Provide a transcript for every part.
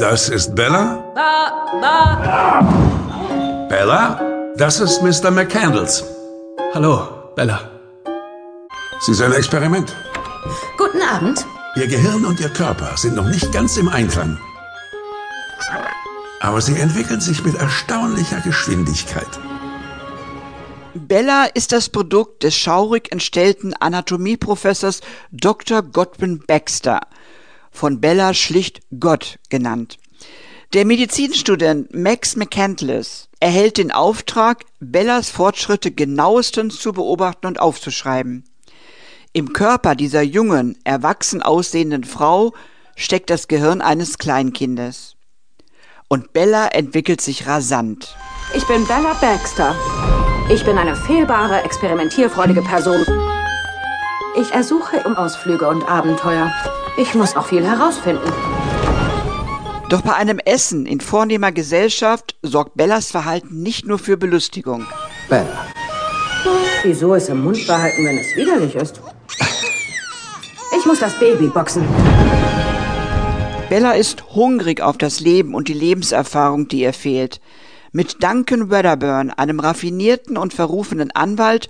Das ist Bella? Bella? Das ist Mr. McCandles. Hallo, Bella. Sie ist ein Experiment. Guten Abend. Ihr Gehirn und Ihr Körper sind noch nicht ganz im Einklang. Aber sie entwickeln sich mit erstaunlicher Geschwindigkeit. Bella ist das Produkt des schaurig entstellten Anatomieprofessors Dr. Godwin Baxter, von Bella schlicht Gott genannt. Der Medizinstudent Max McCandless erhält den Auftrag, Bellas Fortschritte genauestens zu beobachten und aufzuschreiben. Im Körper dieser jungen, erwachsen aussehenden Frau steckt das Gehirn eines Kleinkindes. Und Bella entwickelt sich rasant. Ich bin Bella Baxter. Ich bin eine fehlbare, experimentierfreudige Person. Ich ersuche um Ausflüge und Abenteuer. Ich muss auch viel herausfinden. Doch bei einem Essen in vornehmer Gesellschaft sorgt Bellas Verhalten nicht nur für Belustigung. Bella. Wieso es im Mund behalten, wenn es widerlich ist? Ich muss das Baby boxen. Bella ist hungrig auf das Leben und die Lebenserfahrung, die ihr fehlt. Mit Duncan Wedderburn, einem raffinierten und verrufenen Anwalt,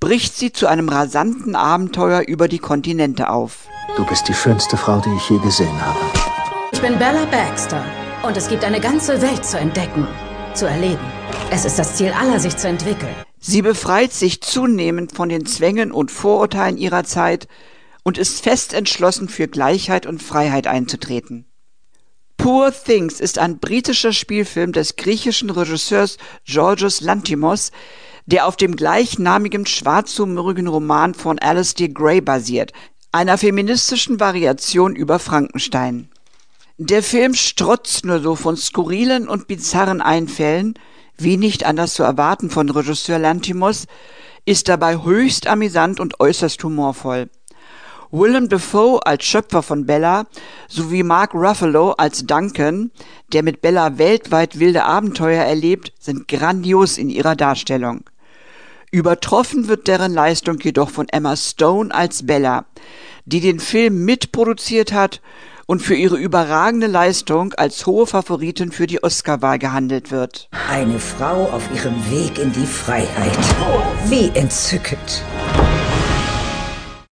bricht sie zu einem rasanten Abenteuer über die Kontinente auf. Du bist die schönste Frau, die ich je gesehen habe. Ich bin Bella Baxter und es gibt eine ganze Welt zu entdecken, zu erleben. Es ist das Ziel aller, sich zu entwickeln. Sie befreit sich zunehmend von den Zwängen und Vorurteilen ihrer Zeit und ist fest entschlossen, für Gleichheit und Freiheit einzutreten. Poor Things ist ein britischer Spielfilm des griechischen Regisseurs Georgios Lantimos, der auf dem gleichnamigen schwarzhumorigen Roman von Alistair Gray basiert, einer feministischen Variation über Frankenstein. Der Film strotzt nur so von skurrilen und bizarren Einfällen, wie nicht anders zu erwarten von Regisseur Lantimos, ist dabei höchst amüsant und äußerst humorvoll. Willem Dafoe als Schöpfer von Bella sowie Mark Ruffalo als Duncan, der mit Bella weltweit wilde Abenteuer erlebt, sind grandios in ihrer Darstellung. Übertroffen wird deren Leistung jedoch von Emma Stone als Bella, die den Film mitproduziert hat und für ihre überragende Leistung als hohe Favoritin für die Oscarwahl gehandelt wird. Eine Frau auf ihrem Weg in die Freiheit. Wie entzückend.